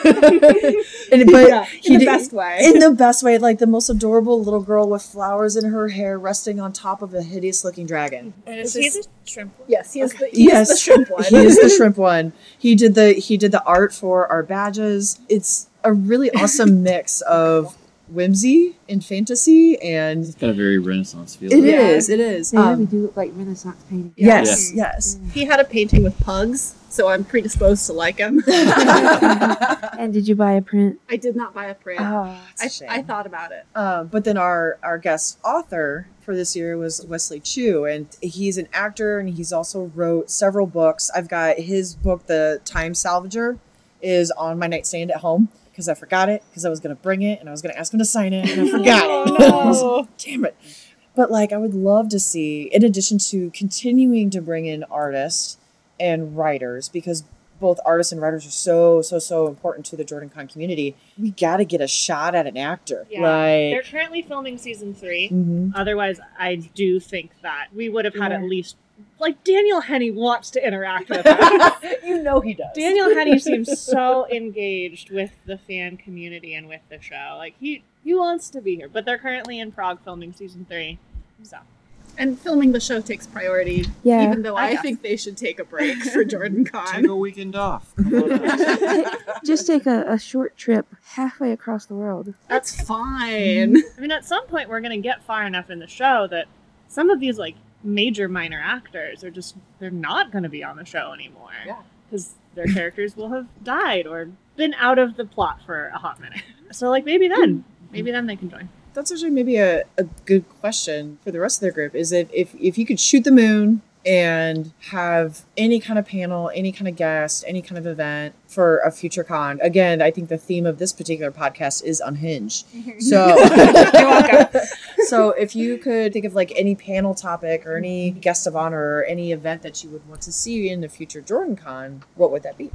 and, but Yeah, he in the did- best way. in the best way, like the most adorable little girl with flowers in her hair resting on top of a hideous looking dragon. And Is he the shrimp? one? yes, he is the, he yes, is the shrimp one. he is the shrimp one. He did the he did the art for our badges. It's a really awesome mix of whimsy and fantasy, and It's got a very Renaissance feel. it to is. Yeah. It is. They really Um, do look like Renaissance paintings. yes, yes. He had a painting with pugs, so I'm predisposed to like him. And did you buy a print? I did not buy a print. Oh, It's a I, shame. I thought about it. Uh, but then our our guest author for this year was Wesley Chu, and he's an actor, and he's also wrote several books. I've got his book, The Time Salvager, is on my nightstand at home because I forgot it because I was going to bring it and I was going to ask him to sign it, and I forgot it. Oh, Damn it! But like, I would love to see, in addition to continuing to bring in artists and writers, because both artists and writers are so so so important to the Jordan Con community. We got to get a shot at an actor, Yeah. They're currently filming season three. Mhm. Otherwise, I do think that we would have had Yeah. at least like Daniel Henney wants to interact with us. you know he does. Daniel Henney seems so engaged with the fan community and with the show. Like he he wants to be here, but they're currently in Prague filming season three. So And filming the show takes priority, Yeah. even though I I, think they should take a break for Jordan Take Con. a weekend off. Come on out. Just take a, a short trip halfway across the world. That's fine. I mean, at some point we're gonna get far enough in the show that some of these like major minor actors are just they're not gonna be on the show anymore. Yeah. Because their characters will have died or been out of the plot for a hot minute. So like maybe then, maybe then they can join. That's actually maybe a, a good question for the rest of their group. Is if, if if you could shoot the moon and have any kind of panel, any kind of guest, any kind of event for a future con. Again, I think the theme of this particular podcast is unhinged. So, so if you could think of like any panel topic or any guest of honor or any event that you would want to see in the future Jordan Con, what would that be?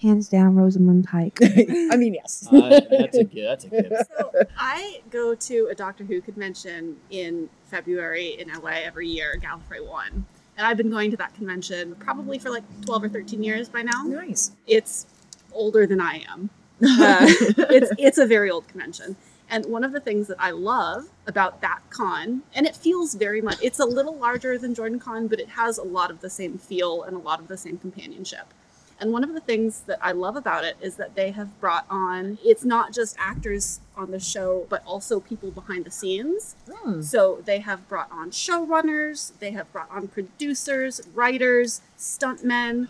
Hands down, Rosamund Pike. I mean, yes. Uh, that's a good. That's a good. So I go to a Doctor Who convention in February in LA every year, Gallifrey One. And I've been going to that convention probably for like 12 or 13 years by now. nice. It's older than I am. Uh, it's it's a very old convention. And one of the things that I love about that con, and it feels very much, it's a little larger than Jordan Con, but it has a lot of the same feel and a lot of the same companionship. And one of the things that I love about it is that they have brought on, it's not just actors on the show, but also people behind the scenes. Hmm. So they have brought on showrunners, they have brought on producers, writers, stuntmen,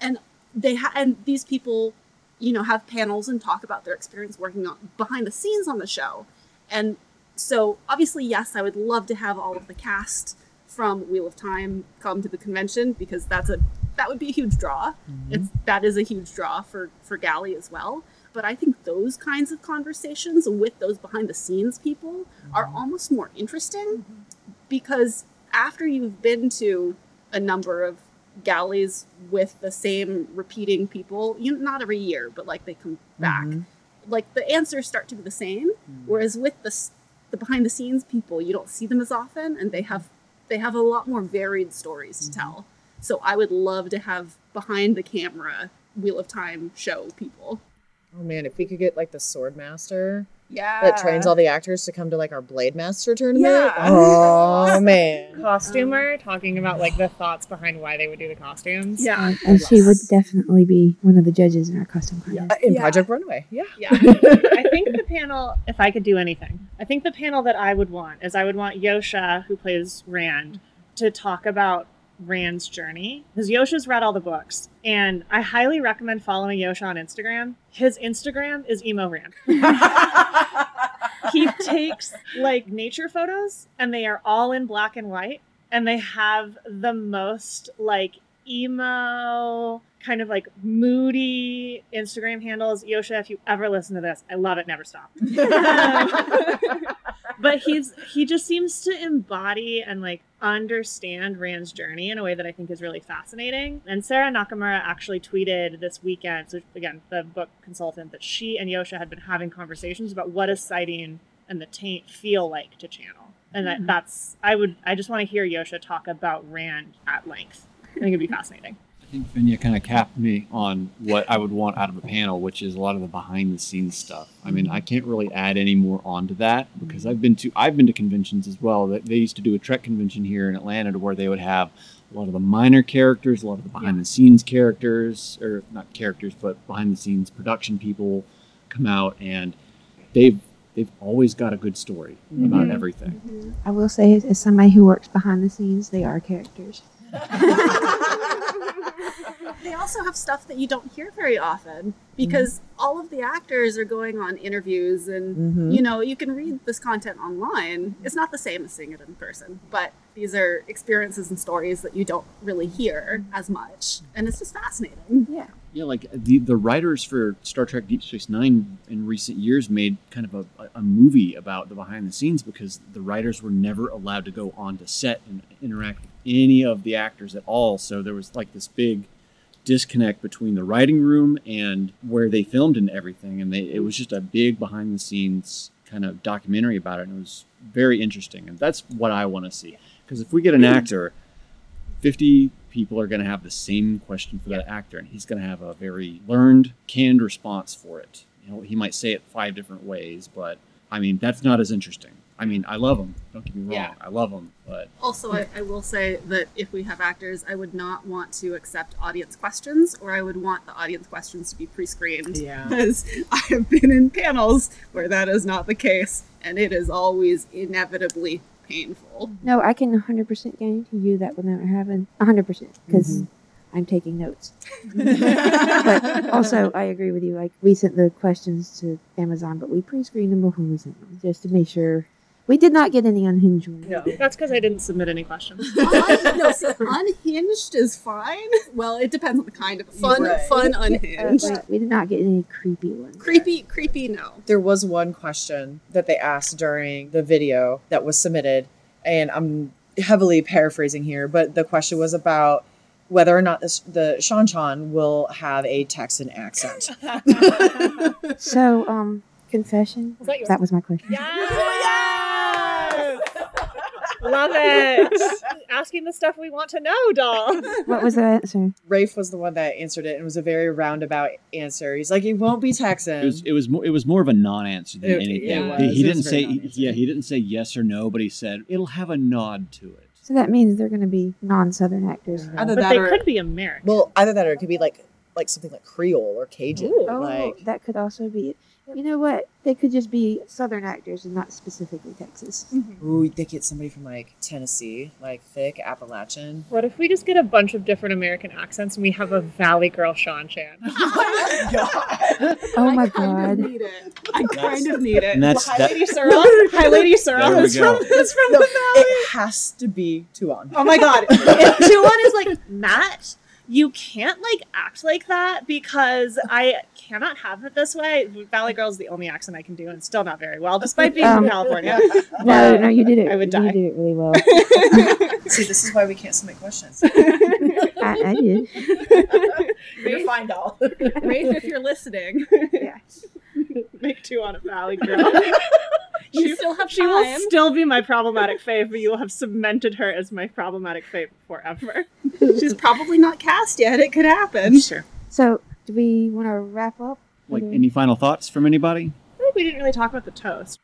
and they ha- and these people, you know, have panels and talk about their experience working on behind the scenes on the show. And so obviously, yes, I would love to have all of the cast from Wheel of Time come to the convention because that's a that would be a huge draw. Mm-hmm. It's that is a huge draw for for Galley as well. But I think those kinds of conversations with those behind the scenes people are mm-hmm. almost more interesting mm-hmm. because after you've been to a number of galleys with the same repeating people, you know, not every year, but like they come back, Mhm. like the answers start to be the same. Whereas with the the behind the scenes people, you don't see them as often, and they have they have a lot more varied stories to tell. So I would love to have behind the camera Wheel of Time show people. Oh man, if we could get like the sword master Yeah, that trains all the actors to come to like our blade master tournament. Yeah. Oh man. Costumer talking about like the thoughts behind why they would do the costumes. Yeah, And, and she would definitely be one of the judges in our costume contest. Uh, in Yeah. Project Runway. Yeah. yeah. I think the panel, if I could do anything, I think the panel that I would want is I would want Josha, who plays Rand, to talk about Rand's journey. Because Josha's read all the books. And I highly recommend following Josha on Instagram. His Instagram is emo Rand. he takes like nature photos and they are all in black and white. And they have the most like emo kind of like moody Instagram handles. Josha, if you ever listen to this, I love it. Never stop. Um, but he's he just seems to embody and like understand Rand's journey in a way that I think is really fascinating. And Sarah Nakamura actually tweeted this weekend, so again, the book consultant, that she and Josha had been having conversations about what does saidin and the taint feel like to channel. And that, mm-hmm. that's I would I just want to hear Josha talk about Rand at length. I think it'd be fascinating. I think Fenya kind of capped me on what I would want out of a panel, which is a lot of the behind the scenes stuff. I mean, I can't really add any more onto that because I've been to I've been to conventions as well. That they used to do a Trek convention here in Atlanta to where they would have a lot of the minor characters, a lot of the behind the scenes characters, or not characters, but behind the scenes production people come out and they've they've always got a good story about Mhm. everything. I will say, as somebody who works behind the scenes, they are characters. they also have stuff that you don't hear very often because all of the actors are going on interviews and Mhm. you know you can read this content online it's not the same as seeing it in person but these are experiences and stories that you don't really hear as much and it's just fascinating Yeah. Yeah, like the the writers for Star Trek Deep Space Nine in recent years made kind of a, a movie about the behind the scenes because the writers were never allowed to go onto set and interact with any of the actors at all. So there was like this big disconnect between the writing room and where they filmed and everything, and they it was just a big behind the scenes kind of documentary about it, and it was very interesting. And that's what I want to see because if we get an actor 50 people are going to have the same question for that actor, and he's going to have a very learned, canned response for it. You know, he might say it five different ways, but I mean, that's not as interesting. I mean, I love him. Don't get me wrong. Yeah. I love him, but Also, I, I will say that if we have actors, I would not want to accept audience questions, or I would want the audience questions to be pre-screened. Yeah. Because I have been in panels where that is not the case, and it is always inevitably painful. No, I can 100% guarantee you that will never happen. 100% because I'm taking notes. but also, I agree with you. Like, we sent the questions to Amazon, but we pre screened them before we sent them just to make sure. We did not get any unhinged ones. No. That's because I didn't submit any questions. Un- no, so unhinged is fine. Well, it depends on the kind of fun, Right. fun Uh, unhinged. but we did not get any creepy ones. creepy, creepy. No. There was one question that they asked during the video that was submitted, and I'm heavily paraphrasing here, but the question was about whether or not this, the Seanchan will have a Texan accent. So, um, confession. Was that? That was my question. Yes! Love it. Asking the stuff we want to know, doll. What was the answer? Rafe was the one that answered it, and it was a very roundabout answer. He's like, "It won't be Texan." it was it was more, it was more of a non-answer than It- anything. it was. He, he didn't say non-answer. yeah, he didn't say yes or no, but he said it'll have a nod to it. So that means they're going to be non-Southern actors. Either But that they or could be American. well, either that or it could be like like something like Creole or Cajun. Ooh. Oh, Like that could also be it. You know what? They could just be Southern actors and not specifically Texas. Mm-hmm. ooh, they get somebody from like Tennessee, like thick Appalachian. what if we just get a bunch of different American accents and we have a Valley Girl Seanchan? Oh my oh I kind god. of need it. I kind of need it. And that's Hi, that, Lady Sorrel. Hi, Lady Sorrel. There we is go. from, is from No, the Valley. it has to be Tuon. Oh my god. if Tuon is like, Matt, you can't like act like that because I cannot have it this way. Valley Girl is the only accent I can do and still not very well, despite being Um, from California. No, no, you did it. I would die. You did it really well. See, this is why we can't submit questions. I, I did. You're fine, doll. Rafe, if you're listening, Yeah. Make Tuon a Valley Girl. You She- still have She will still be my problematic fave, but you will have cemented her as my problematic fave forever. She's probably not cast yet. It could happen. Sure. So, do we want to wrap up? like any final thoughts from anybody? I think we didn't really talk about the toast.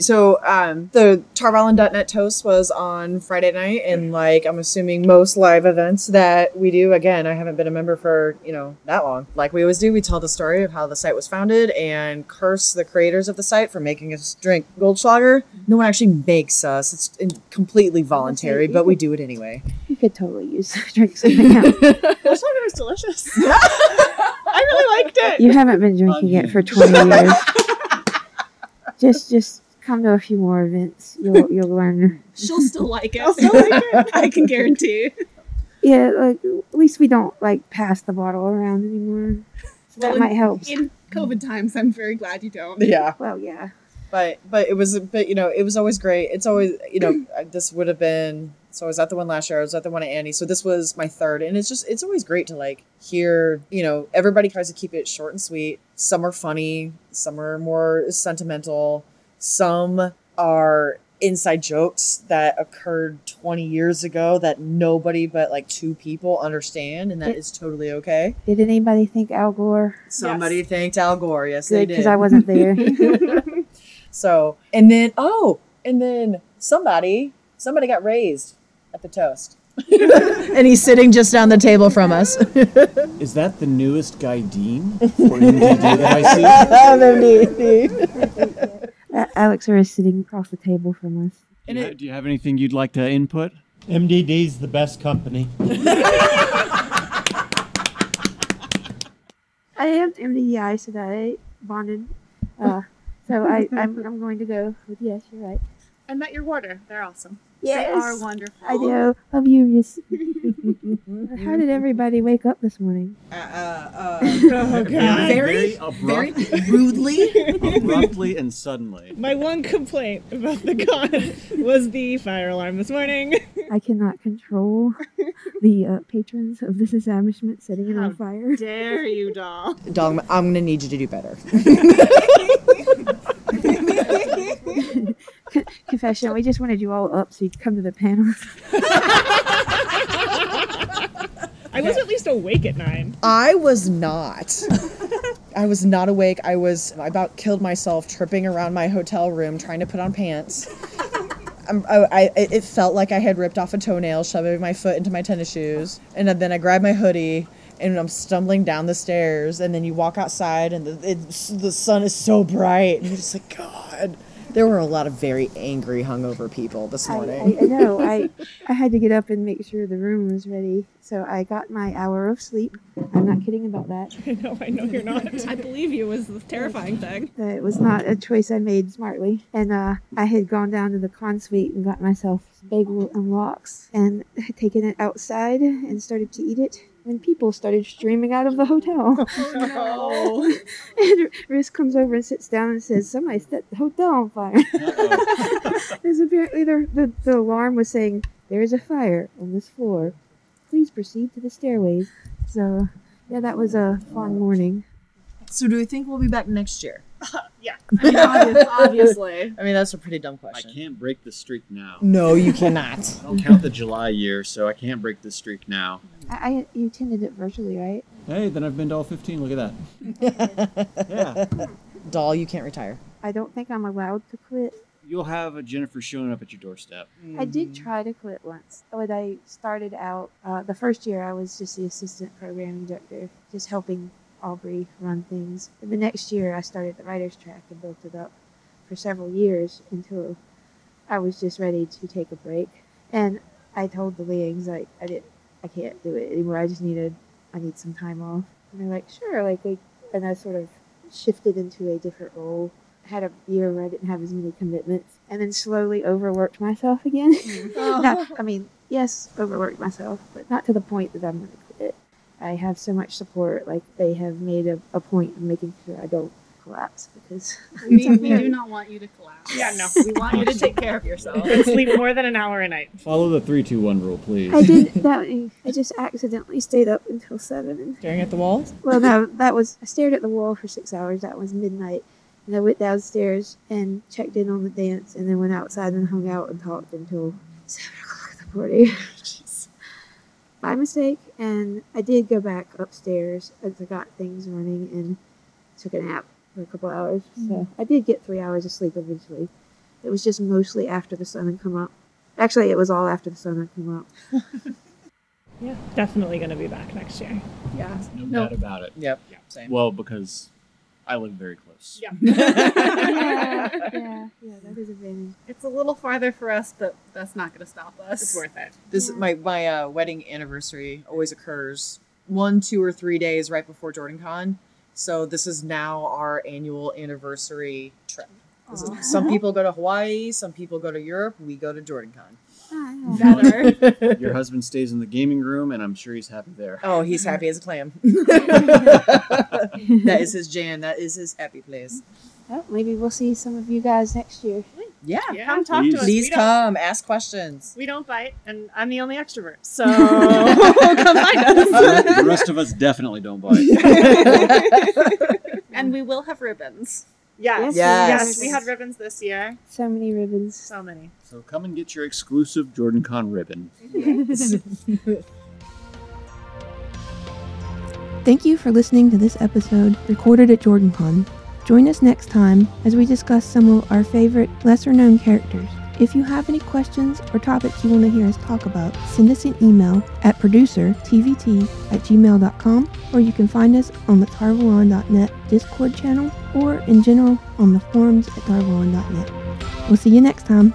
So, um, the Tarvalon.net toast was on Friday night, and like I'm assuming most live events that we do. Again, I haven't been a member for you know that long. Like we always do, we tell the story of how the site was founded and curse the creators of the site for making us drink Goldschlager. No one actually makes us; it's completely voluntary, but we do it anyway. You could totally use drink something else. Goldschlager was delicious. I really liked it. You haven't been drinking it for 20 years. Just, just come to a few more events. You'll, you'll learn. She'll still like it. I'll still like it. I can guarantee. Yeah, like at least we don't like pass the bottle around anymore. So that Well, might help. In COVID times, I'm very glad you don't. Yeah. Well, yeah. but but it was but you know it was always great it's always you know uh, this would have been so i was at the one last year i was at the one at annie so this was my third and it's just it's always great to like hear you know everybody tries to keep it short and sweet some are funny some are more sentimental some are inside jokes that occurred 20 years ago that nobody but like two people understand and that It- is totally okay Did anybody think Al Gore? somebody thanked al gore yes they did because I wasn't there. So, and then, oh, and then somebody, somebody got raised at the toast. and he's sitting just down the table from us. Is that the newest Guy Dean for MDD that I see? Uh, Alex is sitting across the table from us. Do, you, it- do you have anything you'd like to input? MDD's the best company. I am MDEI today, bonded. Uh, so I, I'm, I'm going to go with yes, you're right. I met your warder. They're awesome. They are wonderful. I know. Love you, Miss. How did everybody wake up this morning? Uh, uh, Oh, God. very, abrupt, very rudely. abruptly and suddenly. My one complaint about the con was the fire alarm this morning. I cannot control the uh, patrons of this establishment setting it How on fire. Dare you, doll? Dog, I'm going to need you to do better. Confession, we just wanted you all up so you could come to the panel. I was at least awake at nine. I was not. I was not awake. I was. I about killed myself tripping around my hotel room trying to put on pants. I'm- I, I, it felt like I had ripped off a toenail, shoving my foot into my tennis shoes, and then I grabbed my hoodie and I'm stumbling down the stairs. And then you walk outside, and the it's, the sun is so bright, and you're just like, God. There were a lot of very angry, hungover people this morning. I, I know. I I had to get up and make sure the room was ready, so I got my hour of sleep. I'm not kidding about that. I know, I know you're not. I believe you was the terrifying thing. It was not a choice I made smartly. And uh, I had gone down to the con suite and got myself bagel and lox and had taken it outside and started to eat it when people started streaming out of the hotel. no. Oh, and Riz comes over and sits down and says, Somebody set the hotel on fire. Because apparently the, the, the alarm was saying, There is a fire on this floor. Please proceed to the stairways. So, yeah, that was a fun morning. So do we think we'll be back next year? yeah. I mean, obvi- obviously. I mean, that's a pretty dumb question. I can't break the streak now. No, you cannot. I don't count the July year, so I can't break the streak now. I, I You attended it virtually, right? Hey, then I've been to all 15. Look at that. Yeah. Doll, you can't retire. I don't think I'm allowed to quit. You'll have a Jennifer showing up at your doorstep. I did try to quit once. When I started out, uh, the first year I was just the assistant programming director, just helping Aubrey run things. And the next year I started the writer's track and built it up for several years until I was just ready to take a break. And I told the Liangs, like, I did I can't do it anymore. I just needed, I need some time off. And they're like, sure. Like, like and I sort of shifted into a different role. Had a year where I didn't have as many commitments, and then slowly overworked myself again. Mm-hmm. No, I mean, yes, overworked myself, but not to the point that I'm going to quit. I have so much support. Like they have made a, a point of making sure I don't collapse because We, we do not want you to collapse. Yeah, no. We want you to take care of yourself. And sleep more than an hour a night. Follow the 3 2 1 rule, please. I did that. I just accidentally stayed up until seven. Staring at the walls? well, no, that was I stared at the wall for six hours. That was midnight, and I went downstairs and checked in on the dance, and then went outside and hung out and talked until seven o'clock in the morning. by mistake, and I did go back upstairs as I got things running and took a nap for a couple hours. So I did get three hours of sleep eventually. It was just mostly after the sun had come up. Actually, it was all after the sun had come up. Yeah, definitely going to be back next year. Yeah. No, No. doubt about it. Yep. Yeah. Same. Well, because I live very close. Yeah. yeah, yeah, yeah, that is advantage. It's a little farther for us, but that's not going to stop us. It's worth it. This my my uh, wedding anniversary always occurs one, two, or three days right before Jordan Con. So this is now our annual anniversary trip. This is- some people go to Hawaii, some people go to Europe. We go to Jordan Con. Ah. Better. Your husband stays in the gaming room, and I'm sure he's happy there. Oh, he's happy as a clam. that is his jam. That is his happy place. Well, maybe we'll see some of you guys next year. Yeah. Yeah, come talk please. to us. Please we come, ask questions. we don't bite, and I'm the only extrovert. So come find us. the rest of us definitely don't bite. and we will have ribbons. Yes. Yes. yes. We had ribbons this year. So many ribbons. So many. So come and get your exclusive Jordan Con ribbon. Thank you for listening to this episode recorded at JordanCon. Join us next time as we discuss some of our favorite lesser known characters. If you have any questions or topics you want to hear us talk about, send us an email at producertvt at gmail.com or you can find us on the tarvalon.net Discord channel or in general on the forums at tarvalon.net. We'll see you next time.